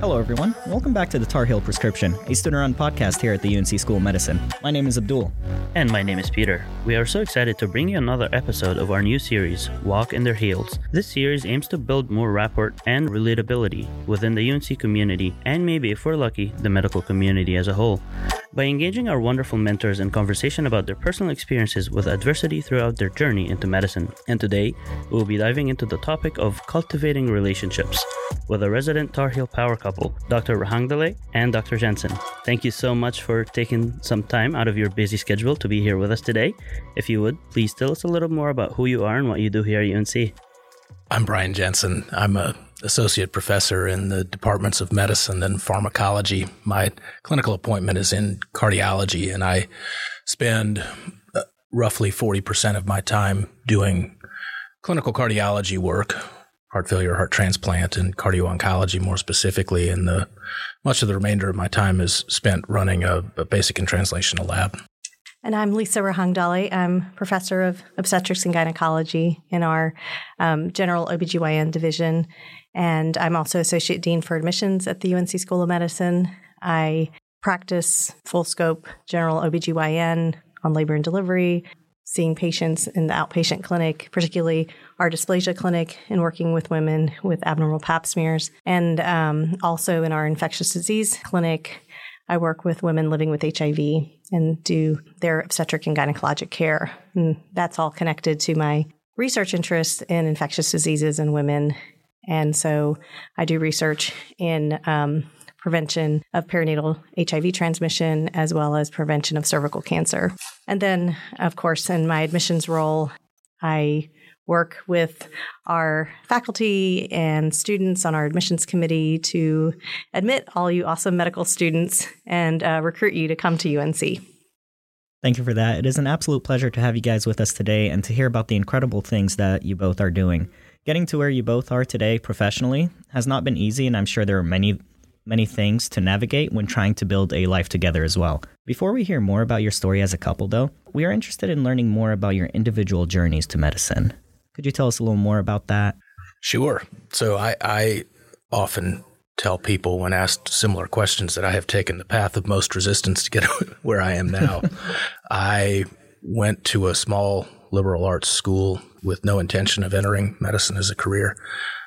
Hello, everyone. Welcome back to the Tar Heel Prescription, a student run podcast here at the UNC School of Medicine. My name is Abdul. And my name is Peter. We are so excited to bring you another episode of our new series, Walk in Their Heels. This series aims to build more rapport and relatability within the UNC community, and maybe, if we're lucky, the medical community as a whole. By engaging our wonderful mentors in conversation about their personal experiences with adversity throughout their journey into medicine. And today, we will be diving into the topic of cultivating relationships with a resident Tar Heel power couple, Dr. Rahangdale and Dr. Jensen. Thank you so much for taking some time out of your busy schedule to be here with us today. If you would, please tell us a little more about who you are and what you do here at UNC. I'm Brian Jensen. I'm a associate professor in the departments of medicine and pharmacology. My clinical appointment is in cardiology, and I spend uh, roughly 40% of my time doing clinical cardiology work, heart failure, heart transplant, and cardio oncology more specifically. And the much of the remainder of my time is spent running a, a basic and translational lab. And I'm Lisa Rahangdale. I'm professor of obstetrics and gynecology in our um, general OBGYN division. And I'm also associate dean for admissions at the UNC School of Medicine. I practice full scope general OBGYN on labor and delivery, seeing patients in the outpatient clinic, particularly our dysplasia clinic, and working with women with abnormal pap smears. And um, also in our infectious disease clinic, I work with women living with HIV and do their obstetric and gynecologic care. And that's all connected to my research interests in infectious diseases in women. And so I do research in um, prevention of perinatal HIV transmission as well as prevention of cervical cancer. And then, of course, in my admissions role, I work with our faculty and students on our admissions committee to admit all you awesome medical students and uh, recruit you to come to UNC. Thank you for that. It is an absolute pleasure to have you guys with us today and to hear about the incredible things that you both are doing. Getting to where you both are today professionally has not been easy, and I'm sure there are many, many things to navigate when trying to build a life together as well. Before we hear more about your story as a couple, though, we are interested in learning more about your individual journeys to medicine. Could you tell us a little more about that? Sure. So I, I often tell people when asked similar questions that I have taken the path of most resistance to get where I am now. I went to a small liberal arts school with no intention of entering medicine as a career.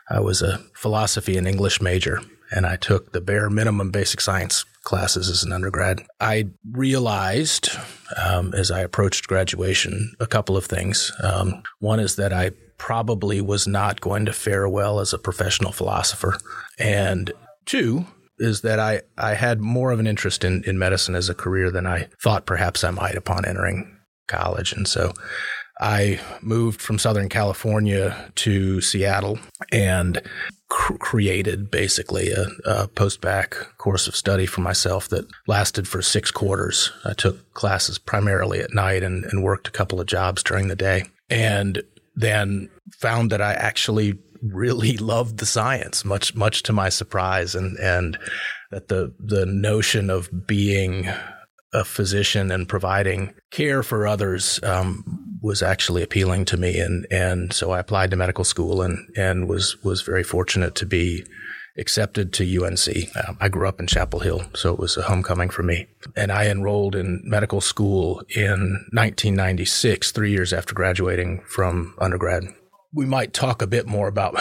I was a philosophy and English major, and I took the bare minimum basic science classes as an undergrad. I realized um, as I approached graduation a couple of things. Um, one is that I probably was not going to fare well as a professional philosopher. And two, is that I, I had more of an interest in, in medicine as a career than I thought perhaps I might upon entering college. And so I moved from Southern California to Seattle and cr- created basically a, a post bac course of study for myself that lasted for six quarters. I took classes primarily at night and, and worked a couple of jobs during the day. And then found that I actually really loved the science, much much to my surprise, and and that the the notion of being a physician and providing care for others um, was actually appealing to me, and and so I applied to medical school and and was was very fortunate to be accepted to UNC. Um, I grew up in Chapel Hill, so it was a homecoming for me. And I enrolled in medical school in 1996, three years after graduating from undergrad we might talk a bit more about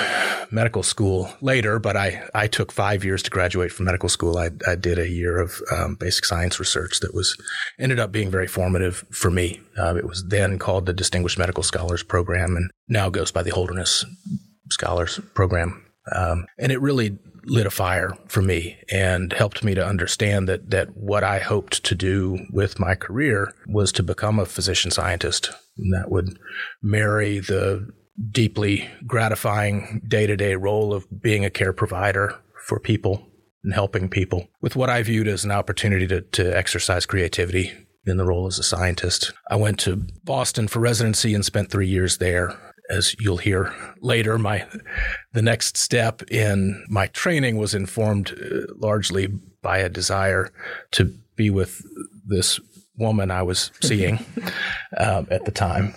medical school later, but I, I took five years to graduate from medical school. I, I did a year of um, basic science research that was ended up being very formative for me. Uh, it was then called the Distinguished Medical Scholars Program and now goes by the Holderness Scholars Program. Um, and it really lit a fire for me and helped me to understand that that what I hoped to do with my career was to become a physician scientist that would marry the deeply gratifying day to day role of being a care provider for people and helping people with what I viewed as an opportunity to, to exercise creativity in the role as a scientist. I went to Boston for residency and spent three years there as you'll hear later, my the next step in my training was informed uh, largely by a desire to be with this woman I was seeing um, at the time.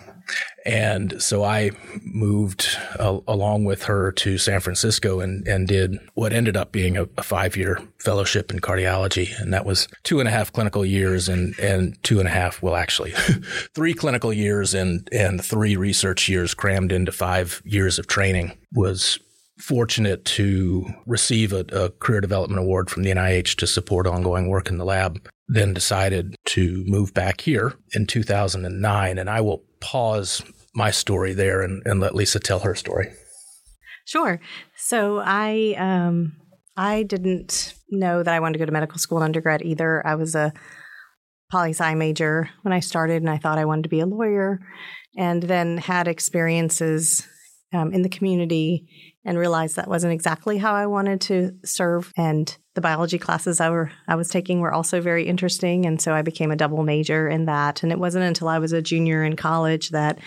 And so I moved uh, along with her to San Francisco and, and did what ended up being a, a five year fellowship in cardiology. And that was two and a half clinical years and, and two and a half, well, actually three clinical years and, and three research years crammed into five years of training was fortunate to receive a, a, career development award from the NIH to support ongoing work in the lab. Then decided to move back here in 2009. And I will pause my story there and, and let Lisa tell her story. Sure. So I um, I didn't know that I wanted to go to medical school in undergrad either. I was a poli sci major when I started, and I thought I wanted to be a lawyer, and then had experiences um, in the community and realized that wasn't exactly how I wanted to serve. And the biology classes I were I was taking were also very interesting, and so I became a double major in that. And it wasn't until I was a junior in college that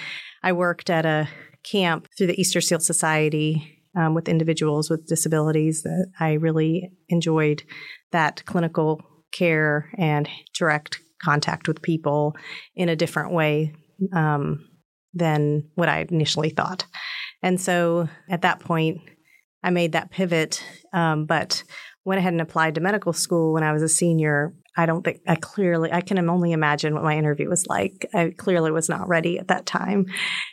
I worked at a camp through the Easter Seal Society um, with individuals with disabilities that I really enjoyed that clinical care and direct contact with people in a different way um, than what I initially thought. And so at that point, I made that pivot, um, but went ahead and applied to medical school when I was a senior. I don't think I clearly, I can only imagine what my interview was like. I clearly was not ready at that time.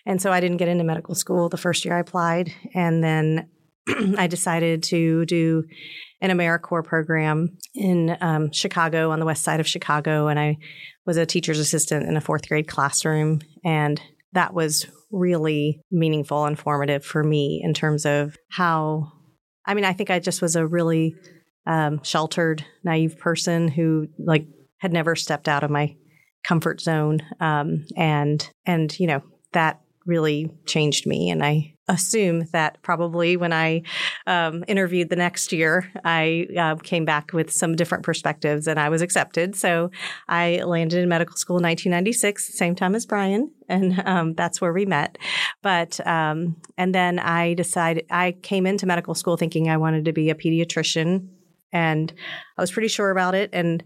And so I didn't get into medical school the first year I applied. And then I decided to do an AmeriCorps program in um, Chicago on the west side of Chicago. And I was a teacher's assistant in a fourth grade classroom. And that was really meaningful and formative for me in terms of how, I mean, I think I just was a really um, sheltered, naive person who like had never stepped out of my comfort zone. Um, and, and, you know, that really changed me. And I assume that probably when I um, interviewed the next year, I uh, came back with some different perspectives and I was accepted. So I landed in medical school in 1996, same time as Brian, and um, that's where we met. But um, and then I decided I came into medical school thinking I wanted to be a pediatrician, and I was pretty sure about it and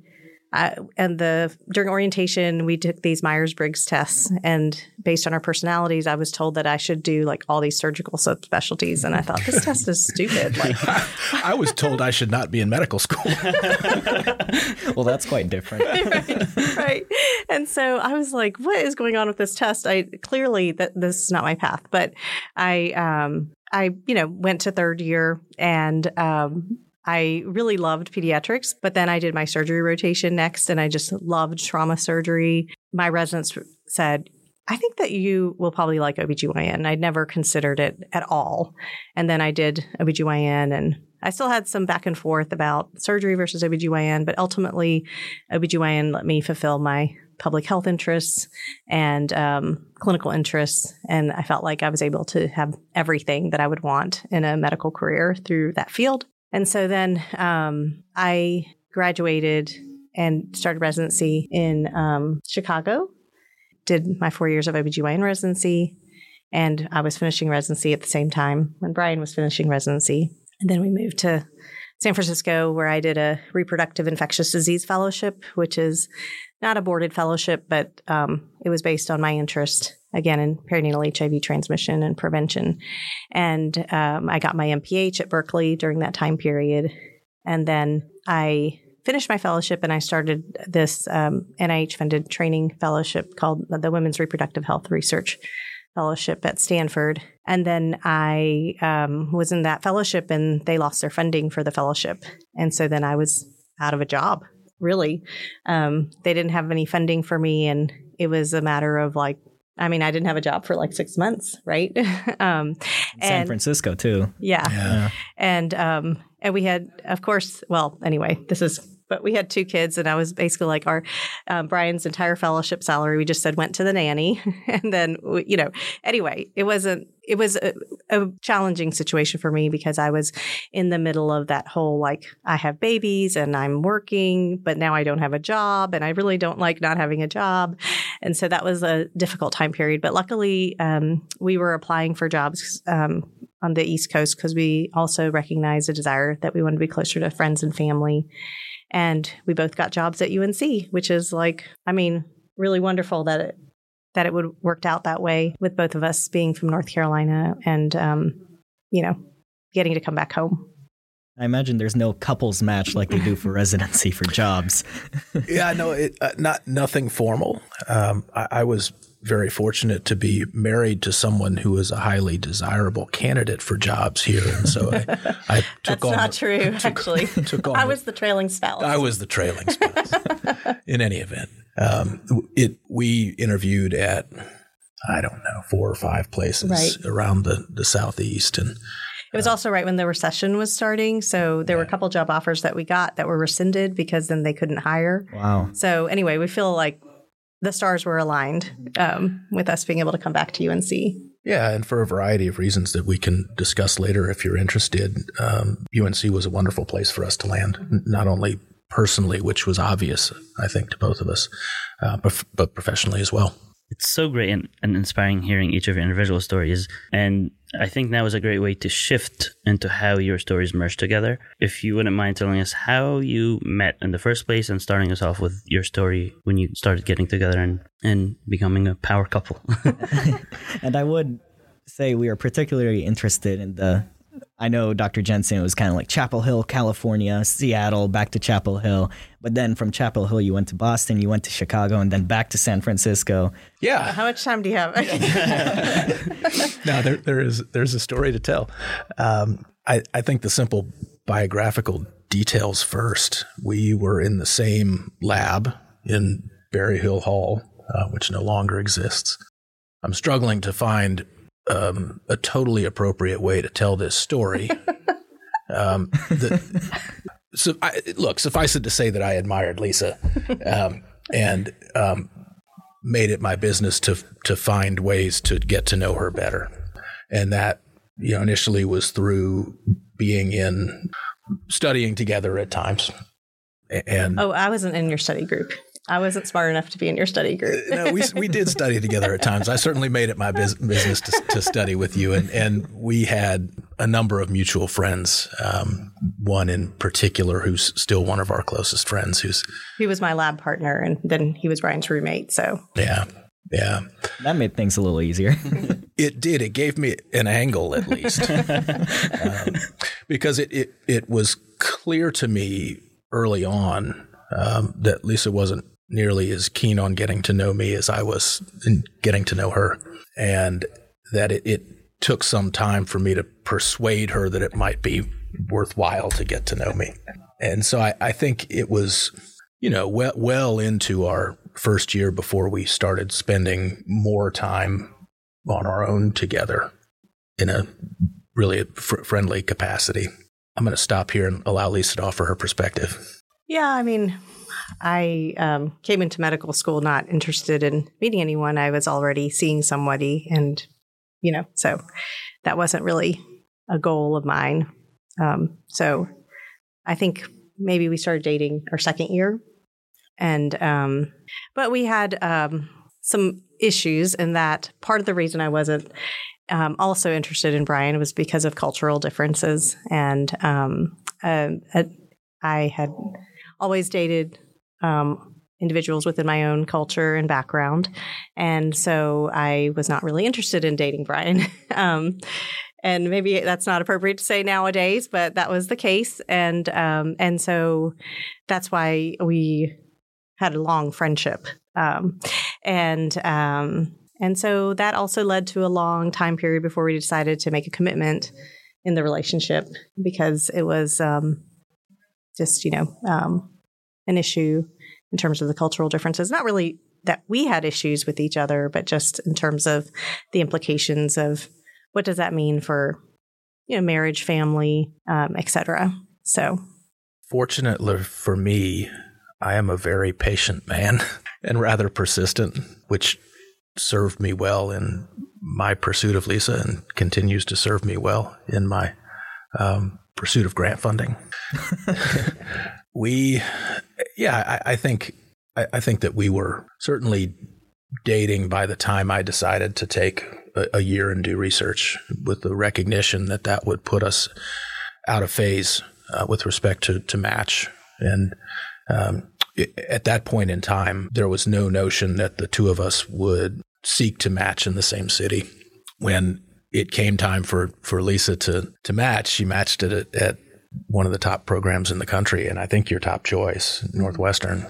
and the during orientation we took these myers-briggs tests and based on our personalities i was told that i should do like all these surgical subspecialties and i thought this test is stupid. Like i was told i should not be in medical school. Well that's quite different. Right, right. And so i was like what is going on with this test? I clearly that this is not my path. But i um I, you know, went to third year and um, I really loved pediatrics, but then I did my surgery rotation next and I just loved trauma surgery. My residents said, I think that you will probably like OBGYN. I'd never considered it at all. And then I did OBGYN and I still had some back and forth about surgery versus OBGYN, but ultimately OBGYN let me fulfill my public health interests and um, clinical interests. And I felt like I was able to have everything that I would want in a medical career through that field. And so then um, I graduated and started residency in um, Chicago, did my four years of OBGYN residency, and I was finishing residency at the same time when Brian was finishing residency. And then we moved to San Francisco, where I did a reproductive infectious disease fellowship, which is not a boarded fellowship, but um, it was based on my interest again in perinatal HIV transmission and prevention. And um, I got my MPH at Berkeley during that time period. And then I finished my fellowship and I started this um, NIH funded training fellowship called the Women's Reproductive Health Research Fellowship at Stanford. And then I um, was in that fellowship and they lost their funding for the fellowship. And so then I was out of a job, really. Um, they didn't have any funding for me. And it was a matter of like, I mean, I didn't have a job for like six months, right? um, San Francisco too. Yeah, yeah. and um, and we had, of course. Well, anyway, this is. But we had two kids, and I was basically like our um, Brian's entire fellowship salary. We just said went to the nanny, and then you know. Anyway, it wasn't it was a, a, challenging situation for me because I was in the middle of that whole like I have babies and I'm working, but now I don't have a job and I really don't like not having a job. And so that was a difficult time period. But luckily, um, we were applying for jobs um, on the East Coast because we also recognized a desire that we wanted to be closer to friends and family. And we both got jobs at UNC, which is like, I mean, really wonderful that it that it would worked out that way with both of us being from North Carolina and um, you know getting to come back home. I imagine there's no couples match like they do for residency for jobs. yeah, no, it, uh, not nothing formal. Um, I, I, was very fortunate to be married to someone who was a highly desirable candidate for jobs here, and so I, I took That's on. Not the, true, took, actually. Took on I was the trailing spouse. I was the trailing spouse. in any event, um, it we interviewed at I don't know four or five places right. around the the southeast, and it was also right when the recession was starting. So there were a couple job offers that we got that were rescinded because then they couldn't hire. Wow. So anyway, we feel like the stars were aligned um, with us being able to come back to UNC. Yeah, and for a variety of reasons that we can discuss later if you're interested, um, UNC was a wonderful place for us to land, not only personally, which was obvious, I think, to both of us, uh, but, but professionally as well. It's so great and, and inspiring hearing each of your individual stories. And I think that was a great way to shift into how your stories merge together. If you wouldn't mind telling us how you met in the first place and starting us off with your story when you started getting together and, and becoming a power couple. and I would say we are particularly interested in the I know Dr. Jensen it was kind of like Chapel Hill, California, Seattle, back to Chapel Hill. But then from Chapel Hill, you went to Boston, you went to Chicago, and then back to San Francisco. Yeah. How much time do you have? no, there, there is there's a story to tell. Um, I, I think the simple biographical details first. We were in the same lab in Berryhill Hall, uh, which no longer exists. I'm struggling to find um, a totally appropriate way to tell this story. um, the, so I, look, suffice it to say that I admired Lisa, um, and um, made it my business to to find ways to get to know her better, and that you know initially was through being in studying together at times. And oh, I wasn't in your study group. I wasn't smart enough to be in your study group. no, we, we did study together at times. I certainly made it my biz, business to, to, study with you, and, and we had a number of mutual friends. Um, one in particular, who's still one of our closest friends. Who's he was my lab partner, and then he was Brian's roommate. So yeah, yeah, that made things a little easier. it did. It gave me an angle at least, um, because it, it it was clear to me early on um, that Lisa wasn't nearly as keen on getting to know me as I was in getting to know her. And that it, it took some time for me to persuade her that it might be worthwhile to get to know me. And so I, I think it was, you know, well, well into our first year before we started spending more time on our own together in a really fr- friendly capacity. I'm going to stop here and allow Lisa to offer her perspective. Yeah, I mean, I um, came into medical school not interested in meeting anyone. I was already seeing somebody, and you know, so that wasn't really a goal of mine. Um, so I think maybe we started dating our second year, and um, but we had um, some issues, in that part of the reason I wasn't um, also interested in Brian was because of cultural differences, and um, uh, I had always dated um, individuals within my own culture and background. And so I was not really interested in dating Brian. um, and maybe that's not appropriate to say nowadays, but that was the case. And um, and so that's why we had a long friendship. Um, and um, and so that also led to a long time period before we decided to make a commitment in the relationship because it was um, just you know um, an issue in terms of the cultural differences. Not really that we had issues with each other, but just in terms of the implications of what does that mean for you know marriage, family, um, etc. So, fortunately for me, I am a very patient man and rather persistent, which served me well in my pursuit of Lisa and continues to serve me well in my um, pursuit of grant funding. we, yeah, I, I think I, I, think that we were certainly dating by the time I decided to take a, a year and do research with the recognition that that would put us out of phase uh, with respect to, to match. And um, at that point in time, there was no notion that the two of us would seek to match in the same city. When it came time for, for Lisa to, to match, she matched it at, at one of the top programs in the country, and I think your top choice, Northwestern.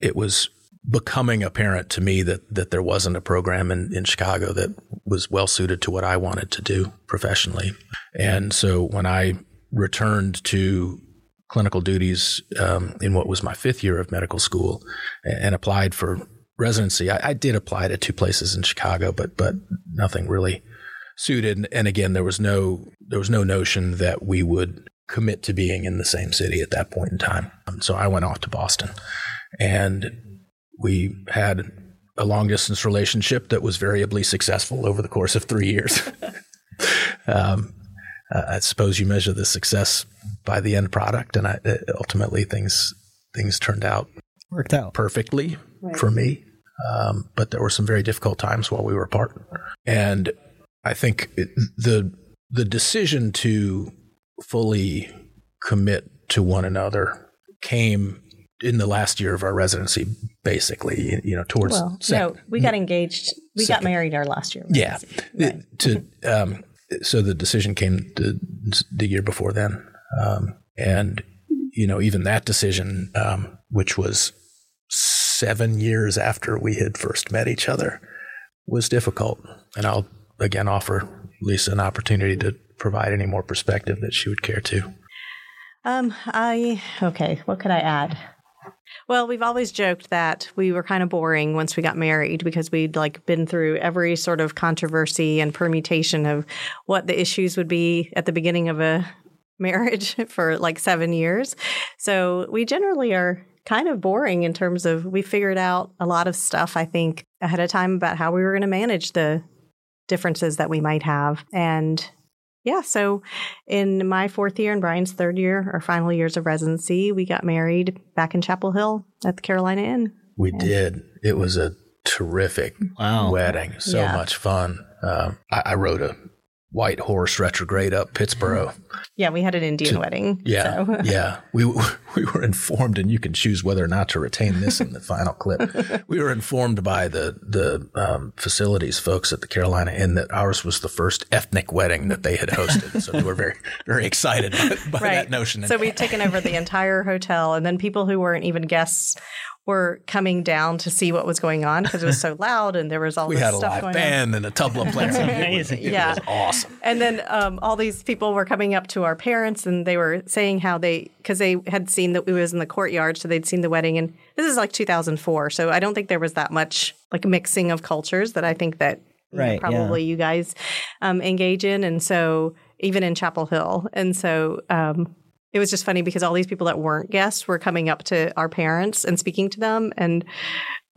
It was becoming apparent to me that that there wasn't a program in, in Chicago that was well suited to what I wanted to do professionally. And so when I returned to clinical duties um, in what was my fifth year of medical school and, and applied for residency, I, I, did apply to two places in Chicago, but but nothing really suited. And, and again, there was no there was no notion that we would commit to being in the same city at that point in time. So I went off to Boston and we had a long distance relationship that was variably successful over the course of three years. um, uh, I suppose you measure the success by the end product, and I, uh, ultimately things things turned out worked out perfectly right. for me. Um, but there were some very difficult times while we were apart, and I think it, the the decision to fully commit to one another came in the last year of our residency, basically, you know, towards. Well, no, we got engaged. We second. got married our last year. Yeah. Right. To, um, so the decision came the, the year before then. Um, and, you know, even that decision, um, which was seven years after we had first met each other, was difficult. And I'll again offer Lisa an opportunity to provide any more perspective that she would care to. Um, I okay. What could I add? Well, we've always joked that we were kind of boring once we got married because we'd like been through every sort of controversy and permutation of what the issues would be at the beginning of a marriage for like 7 years. So, we generally are kind of boring in terms of we figured out a lot of stuff I think ahead of time about how we were going to manage the differences that we might have and yeah, so in my fourth year and Brian's third year, our final years of residency, we got married back in Chapel Hill at the Carolina Inn. We and did. It was a terrific wow. wedding. So yeah. much fun. Um, I, I, wrote a white horse retrograde up Pittsboro. Yeah, we had an Indian to, wedding. Yeah, so. yeah. We we were informed, and you can choose whether or not to retain this in the final clip. We were informed by the the um, facilities folks at the Carolina Inn that ours was the first ethnic wedding that they had hosted. so we were very very excited by, by right. that notion. So we'd taken over the entire hotel, and then people who weren't even guests were coming down to see what was going on because it was so loud and there was all this stuff. going on. we had a live band and a tabla playing. Amazing. It yeah. was awesome. And then um, all these people were coming up to our parents and they were saying how they because they had seen that we was in the courtyard, so they'd seen the wedding. And this is like 2004, so I don't think there was that much like mixing of cultures that I think that right, know, probably yeah. you guys um, engage in. And so even in Chapel Hill, and so. Um, it was just funny because all these people that weren't guests were coming up to our parents and speaking to them and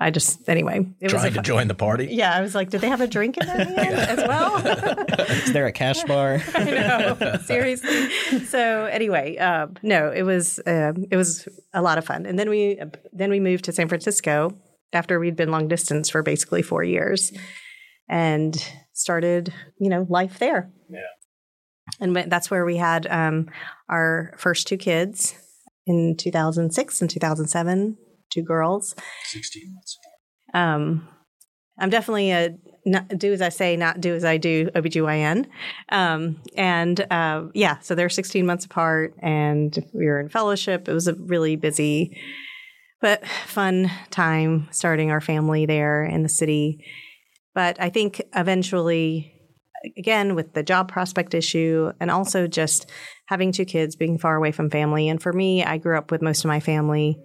I just anyway. It Trying was to join the party. Yeah, I was like, did they have a drink in their hand as well? Is there a cash bar? I know, seriously. So anyway, uh, no, it was uh, it was a lot of fun, and then we then we moved to San Francisco after we'd been long distance for basically four years, and started you know life there. Yeah and that's where we had um, our first two kids in 2006 and 2007, two girls. 16 months. Um, I'm definitely a not, do as I say, not do as I do OBGYN. Um, and uh, yeah, so they're 16 months apart and we were in fellowship. It was a really busy but fun time starting our family there in the city. But I think eventually again with the job prospect issue and also just having two kids being far away from family. And for me i grew up with most of my family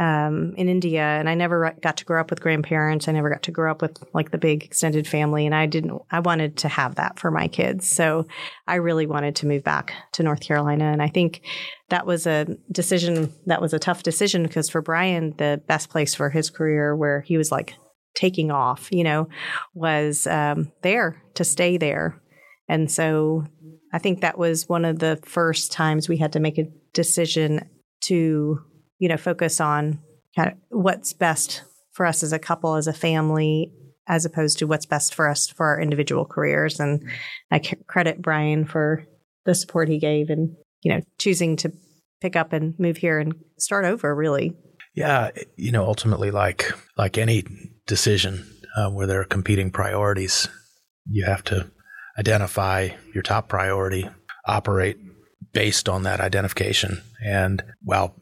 um, in india and i never got to grow up with grandparents. I never got to grow up with like the big extended family and i didn't i wanted to have that for my kids. So i really wanted to move back to north carolina and i think that was a decision that was a tough decision because for brian the best place for his career where he was like taking off, you know, was um, there to stay there. And so I think that was one of the first times we had to make a decision to, you know, focus on kind of what's best for us as a couple, as a family, as opposed to what's best for us for our individual careers. And I credit Brian for the support he gave and, you know, choosing to pick up and move here and start over really. Yeah. You know, ultimately, like, like any decision uh, where there are competing priorities, you have to identify your top priority, operate based on that identification. And while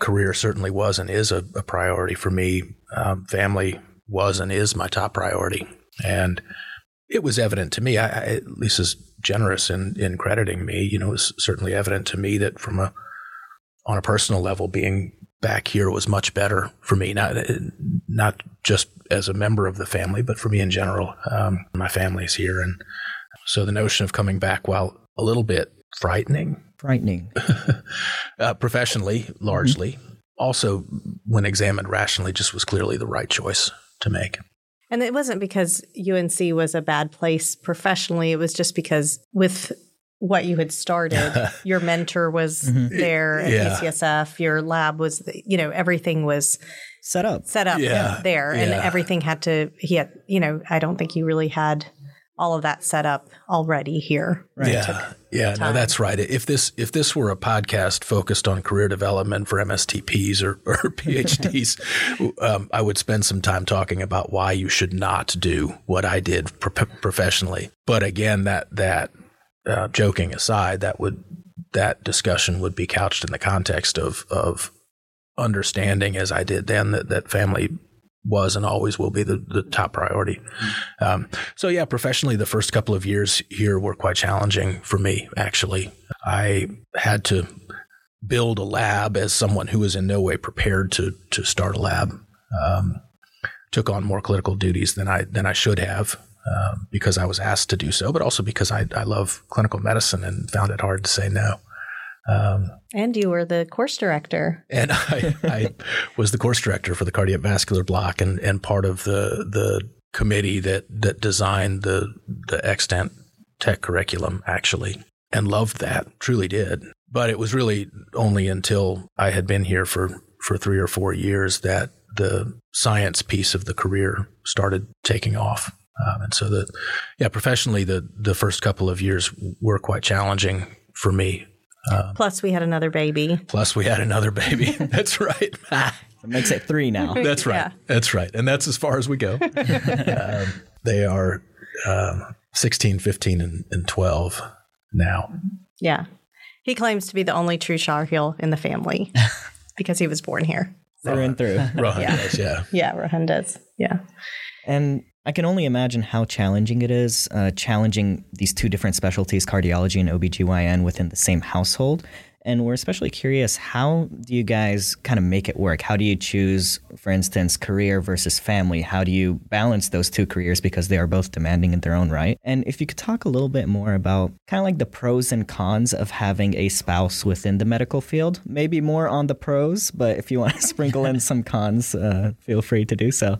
career certainly was and is a, a priority for me, um, family was and is my top priority. And it was evident to me, I, I, at least as generous in, in crediting me, you know, it was certainly evident to me that from a, on a personal level, being back here was much better for me, not, not just as a member of the family, but for me in general. Um, my family's here. And so the notion of coming back, while a little bit frightening, frightening, uh, professionally, largely, mm-hmm. also when examined rationally, just was clearly the right choice to make. And it wasn't because UNC was a bad place professionally. It was just because with what you had started, your mentor was mm-hmm. there at yeah. UCSF, your lab was, you know, everything was set up, set up yeah. there, yeah. and everything had to. He had, you know, I don't think you really had all of that set up already here. Right. Yeah, yeah, time. no, that's right. If this if this were a podcast focused on career development for MSTPs or, or PhDs, um, I would spend some time talking about why you should not do what I did pro- professionally. But again, that that uh, joking aside, that would that discussion would be couched in the context of of understanding, as I did then, that that family was and always will be the, the top priority. Um, so yeah, professionally, the first couple of years here were quite challenging for me. Actually, I had to build a lab as someone who was in no way prepared to to start a lab. Um, took on more clinical duties than I than I should have. Um, because I was asked to do so, but also because I, I love clinical medicine and found it hard to say no. Um, and you were the course director. And I, I was the course director for the cardiovascular block and, and part of the the committee that that designed the the extant TEC curriculum actually and loved that truly did but it was really only until i had been here for for 3 or 4 years that the science piece of the career started taking off um, and so the yeah professionally the the first couple of years were quite challenging for me um, plus, we had another baby. Plus, we had another baby. That's right. it makes it three now. That's right. Yeah. That's right. And that's as far as we go. um, they are um, 16, 15, and, and 12 now. Yeah. He claims to be the only true Tar Heel in the family because he was born here. Through and through. Rohan yeah. does, yeah. Yeah, Rohan does. Yeah. And I can only imagine how challenging it is, uh, challenging these two different specialties, cardiology and OBGYN, within the same household. And we're especially curious how do you guys kind of make it work? How do you choose, for instance, career versus family? How do you balance those two careers because they are both demanding in their own right? And if you could talk a little bit more about kind of like the pros and cons of having a spouse within the medical field, maybe more on the pros, but if you want to sprinkle in some cons, uh, feel free to do so.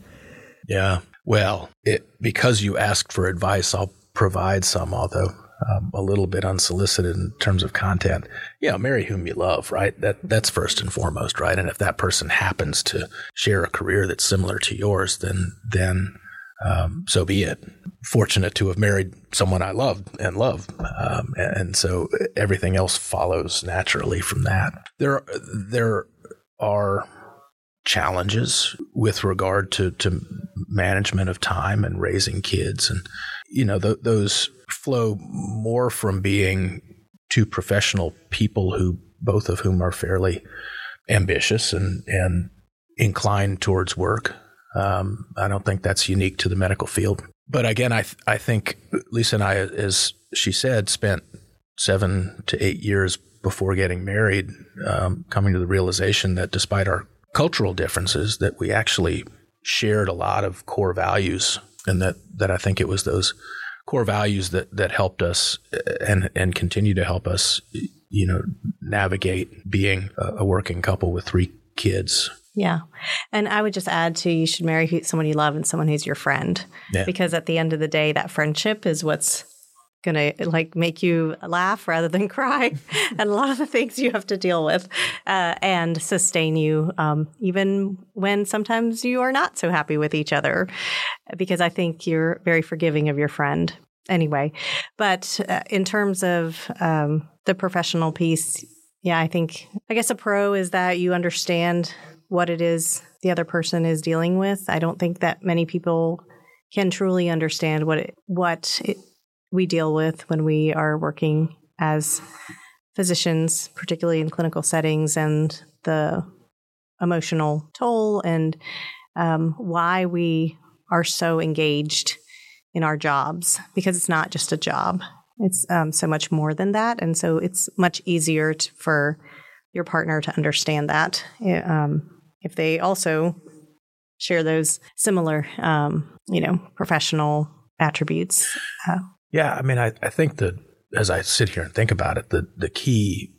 Yeah. Well, it, because you asked for advice, I'll provide some, although um, a little bit unsolicited in terms of content. Yeah, marry whom you love, right? That that's first and foremost, right? And if that person happens to share a career that's similar to yours, then then um, so be it. Fortunate to have married someone I loved and love, um, and so everything else follows naturally from that. There there are challenges with regard to, to management of time and raising kids. And, you know, th- those flow more from being two professional people who, both of whom are fairly ambitious and, and inclined towards work. Um, I don't think that's unique to the medical field. But again, I, th- I think Lisa and I, as she said, spent seven to eight years before getting married, um, coming to the realization that despite our cultural differences that we actually shared a lot of core values and that, that I think it was those core values that, that helped us uh, and, and continue to help us, you know, navigate being a working couple with three kids. Yeah. And I would just add to you should marry someone you love and someone who's your friend. Yeah. Because at the end of the day, that friendship is what's going to like make you laugh rather than cry and a lot of the things you have to deal with uh, and sustain you um, even when sometimes you are not so happy with each other because i think you're very forgiving of your friend anyway. But uh, in terms of um, the professional piece yeah i think i guess a pro is that you understand what it is the other person is dealing with. I don't think that many people can truly understand what it, what it, we deal with when we are working as physicians, particularly in clinical settings, and the emotional toll and um, why we are so engaged in our jobs because it's not just a job. It's um, so much more than that. And so it's much easier to, for your partner to understand that um, if they also share those similar, um, you know, professional attributes. Uh, yeah, I mean, I, I think that as I sit here and think about it, the the key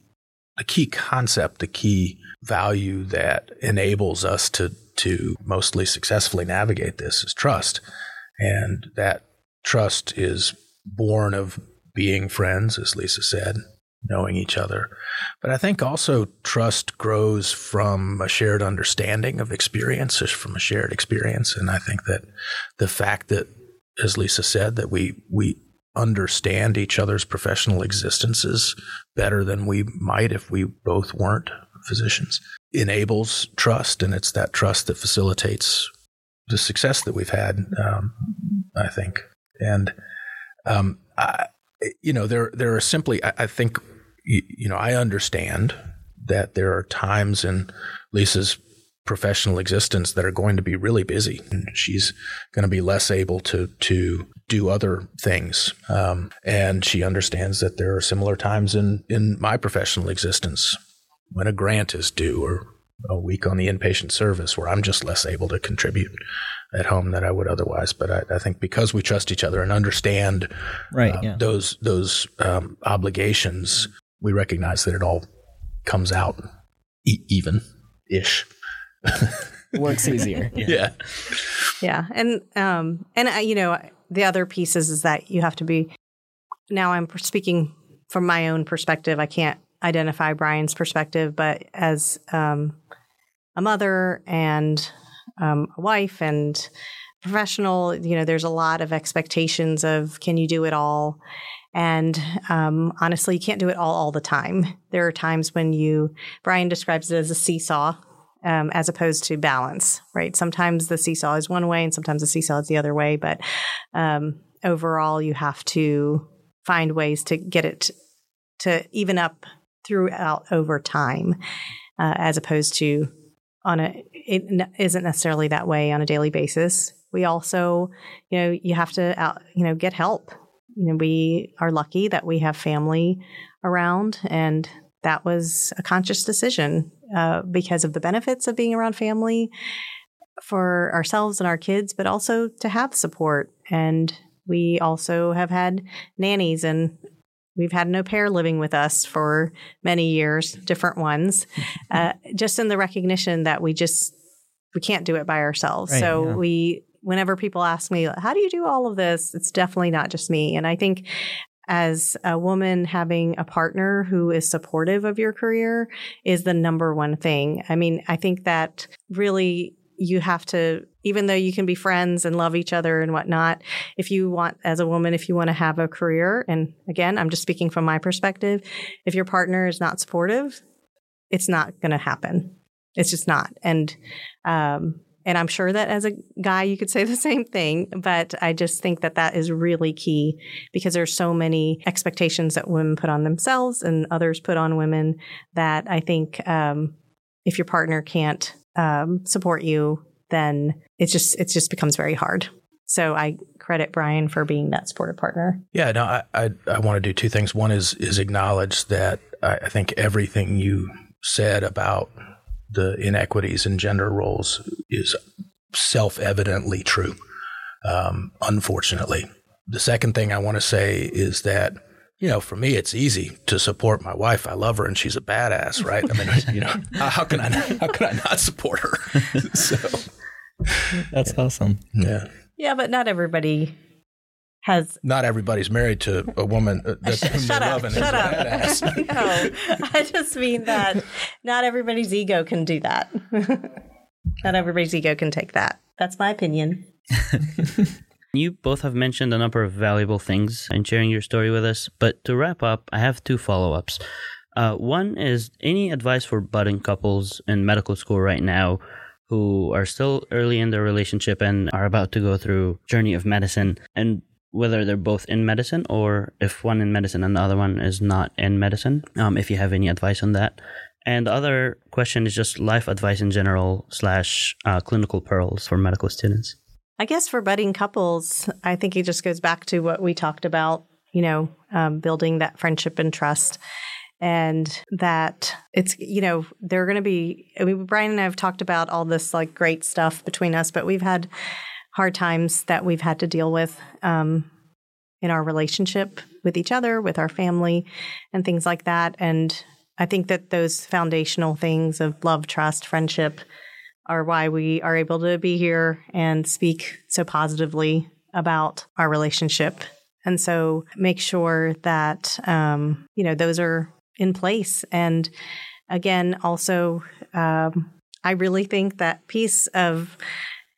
the key concept, the key value that enables us to to mostly successfully navigate this is trust, and that trust is born of being friends, as Lisa said, knowing each other. But I think also trust grows from a shared understanding of experience, from a shared experience, and I think that the fact that, as Lisa said, that we we understand each other's professional existences better than we might if we both weren't physicians. Enables trust and it's that trust that facilitates the success that we've had um, i think. And um, I, you know there there are simply I, I think you, you know i understand that there are times in lisa's professional existence that are going to be really busy. And she's going to be less able to to do other things. Um, and she understands that there are similar times in in my professional existence when a grant is due or a week on the inpatient service where I'm just less able to contribute at home than I would otherwise. But I, I think because we trust each other and understand right, uh, yeah. those those um, obligations, we recognize that it all comes out e- even ish. Works easier. Yeah. yeah. Yeah. And, um, and, uh, you know, the other pieces is that you have to be, now I'm speaking from my own perspective. I can't identify Brian's perspective, but as, um, a mother and, um, a wife and professional, you know, there's a lot of expectations of can you do it all? And um, honestly, you can't do it all all the time. There are times when you, Brian describes it as a seesaw, um, as opposed to balance, right? Sometimes the seesaw is one way and sometimes the seesaw is the other way, but um, overall, you have to find ways to get it to even up throughout over time, uh, as opposed to on a it isn't necessarily that way on a daily basis. We also, you know, you have to out, you know get help. You know, we are lucky that we have family around and that was a conscious decision uh, because of the benefits of being around family for ourselves and our kids, but also to have support. And we also have had nannies and we've had an au pair living with us for many years, different ones, uh, just in the recognition that we just we can't do it by ourselves. Right, so yeah. we whenever people ask me, how do you do all of this? It's definitely not just me. And I think as a woman having a partner who is supportive of your career is the number one thing. I mean, I think that really you have to even though you can be friends and love each other and whatnot if you want as a woman if you want to have a career and again i'm just speaking from my perspective if your partner is not supportive it's not going to happen it's just not and um, and I'm sure that as a guy, you could say the same thing, but I just think that that is really key because there's so many expectations that women put on themselves and others put on women that I think um, if your partner can't um, support you, then it just it just becomes very hard. So I credit Brian for being that supportive partner. Yeah, no, I I, I want to do two things. One is is acknowledge that I, I think everything you said about the inequities in gender roles is self evidently true, um, unfortunately. The second thing I want to say is that, you know, for me, it's easy to support my wife. I love her and she's a badass, right? I mean, you know, how can I, how can I not support her? so that's awesome. Yeah. Yeah, but not everybody has Not everybody's married to a woman that's that whom shut up, love shut up. no, I just mean that not everybody's ego can do that. not everybody's ego can take that. That's my opinion. You both have mentioned a number of valuable things in sharing your story with us, but to wrap up, I have two follow ups. Uh, one is any advice for budding couples in medical school right now who are still early in their relationship and are about to go through journey of medicine and whether they're both in medicine or if one in medicine and the other one is not in medicine um, if you have any advice on that and the other question is just life advice in general slash uh, clinical pearls for medical students I guess for budding couples, I think it just goes back to what we talked about, you know, um, building that friendship and trust. And that it's, you know, they're going to be, I mean, Brian and I have talked about all this like great stuff between us, but we've had hard times that we've had to deal with um, in our relationship with each other, with our family, and things like that. And I think that those foundational things of love, trust, friendship, are why we are able to be here and speak so positively about our relationship. And so make sure that, um, you know, those are in place. And again, also, um, I really think that piece of,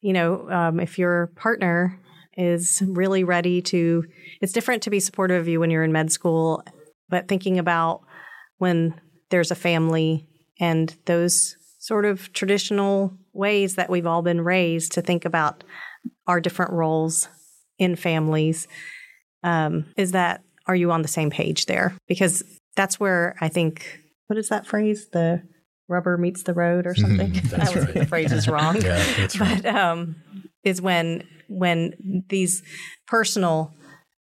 you know, um, if your partner is really ready to, it's different to be supportive of you when you're in med school, but thinking about when there's a family and those sort of traditional ways that we've all been raised to think about our different roles in families um, is that are you on the same page there? Because that's where i think what is that phrase? The rubber meets the road or something. I always get the phrase is wrong. Yeah, that's right. but um, is when when these personal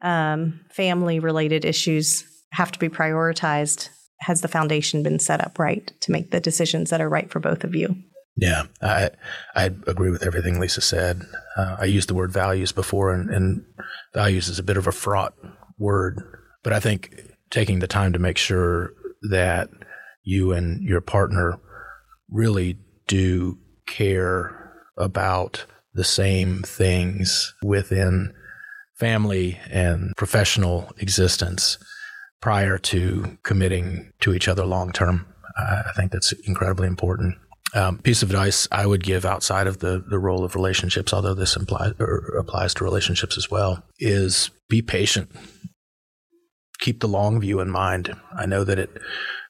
um, family related issues have to be prioritized has the foundation been set up right to make the decisions that are right for both of you? Yeah, I I agree with everything Lisa said. Uh, I used the word values before, and, and values is a bit of a fraught word, but I think taking the time to make sure that you and your partner really do care about the same things within family and professional existence prior to committing to each other long term. I think that's incredibly important. Um, piece of advice I would give outside of the, the role of relationships, although this implies or applies to relationships as well, is be patient. Keep the long view in mind. I know that it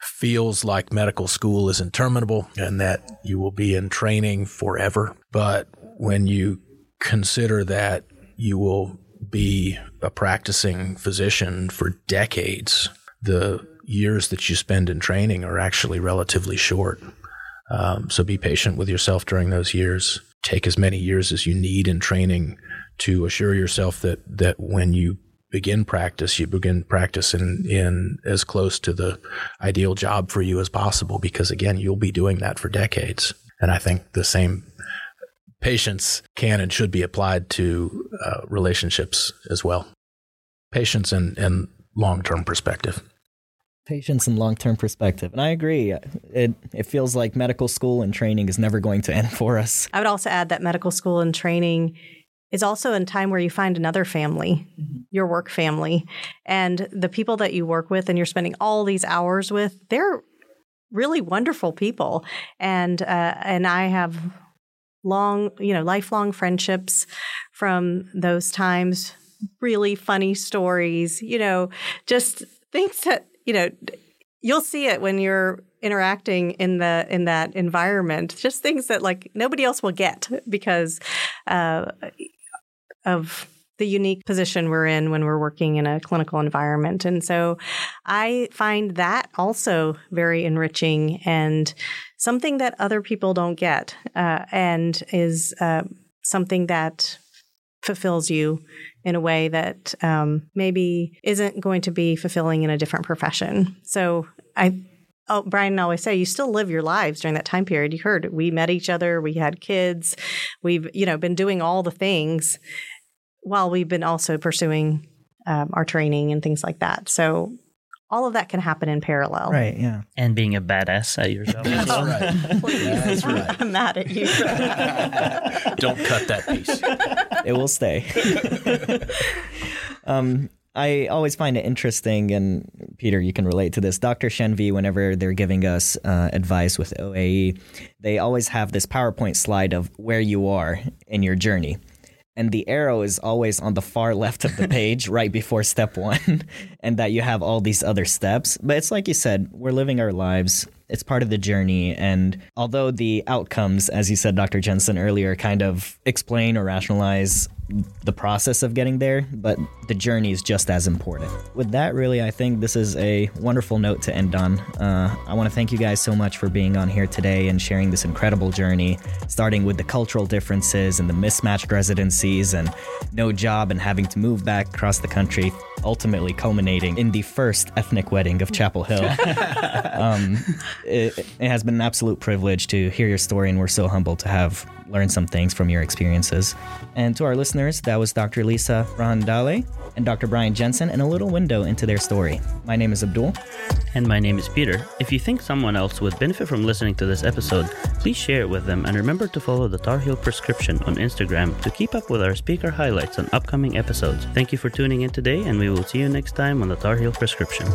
feels like medical school is interminable and that you will be in training forever. But when you consider that you will be a practicing physician for decades, the years that you spend in training are actually relatively short. Um, so be patient with yourself during those years. Take as many years as you need in training to assure yourself that that when you begin practice, you begin practice in, in as close to the ideal job for you as possible. Because again, you'll be doing that for decades. And I think the same patience can and should be applied to uh, relationships as well. Patience and, and long term perspective. Patience and long term perspective. And I agree. It it feels like medical school and training is never going to end for us. I would also add that medical school and training is also a time where you find another family, your work family, and the people that you work with and you're spending all these hours with. They're really wonderful people, and uh, and I have long, you know, lifelong friendships from those times. Really funny stories, you know, just things that you know you'll see it when you're interacting in the in that environment just things that like nobody else will get because uh, of the unique position we're in when we're working in a clinical environment and so i find that also very enriching and something that other people don't get uh, and is uh, something that fulfills you in a way that um, maybe isn't going to be fulfilling in a different profession. So I, oh, Brian always say you still live your lives during that time period. You heard we met each other, we had kids, we've you know been doing all the things while we've been also pursuing um, our training and things like that. So all of that can happen in parallel. Right, yeah. and being a badass at your job. as well. right. That's right. I'm mad at you. Don't cut that piece. It will stay. Um, I always find it interesting, and Peter, you can relate to this. Dr. Shenvi, whenever they're giving us uh, advice with OAE, they always have this PowerPoint slide of where you are in your journey. And the arrow is always on the far left of the page, right before step one, and that you have all these other steps. But it's like you said, we're living our lives it's part of the journey. And although the outcomes, as you said, Dr. Jensen earlier, kind of explain or rationalize the process of getting there, but the journey is just as important. With that, really, I think this is a wonderful note to end on. Uh, I want to thank you guys so much for being on here today and sharing this incredible journey, starting with the cultural differences and the mismatched residencies and no job and having to move back across the country, ultimately culminating in the first ethnic wedding of Chapel Hill. um, it, it has been an absolute privilege to hear your story, and we're so humbled to have learned some things from your experiences. And to our listeners, that was Dr. Lisa Rahangdale and Dr. Brian Jensen, and a little window into their story. My name is Abdul. And my name is Peter. If you think someone else would benefit from listening to this episode, please share it with them and remember to follow the Tar Heel Prescription on Instagram to keep up with our speaker highlights on upcoming episodes. Thank you for tuning in today, and we will see you next time on the Tar Heel Prescription.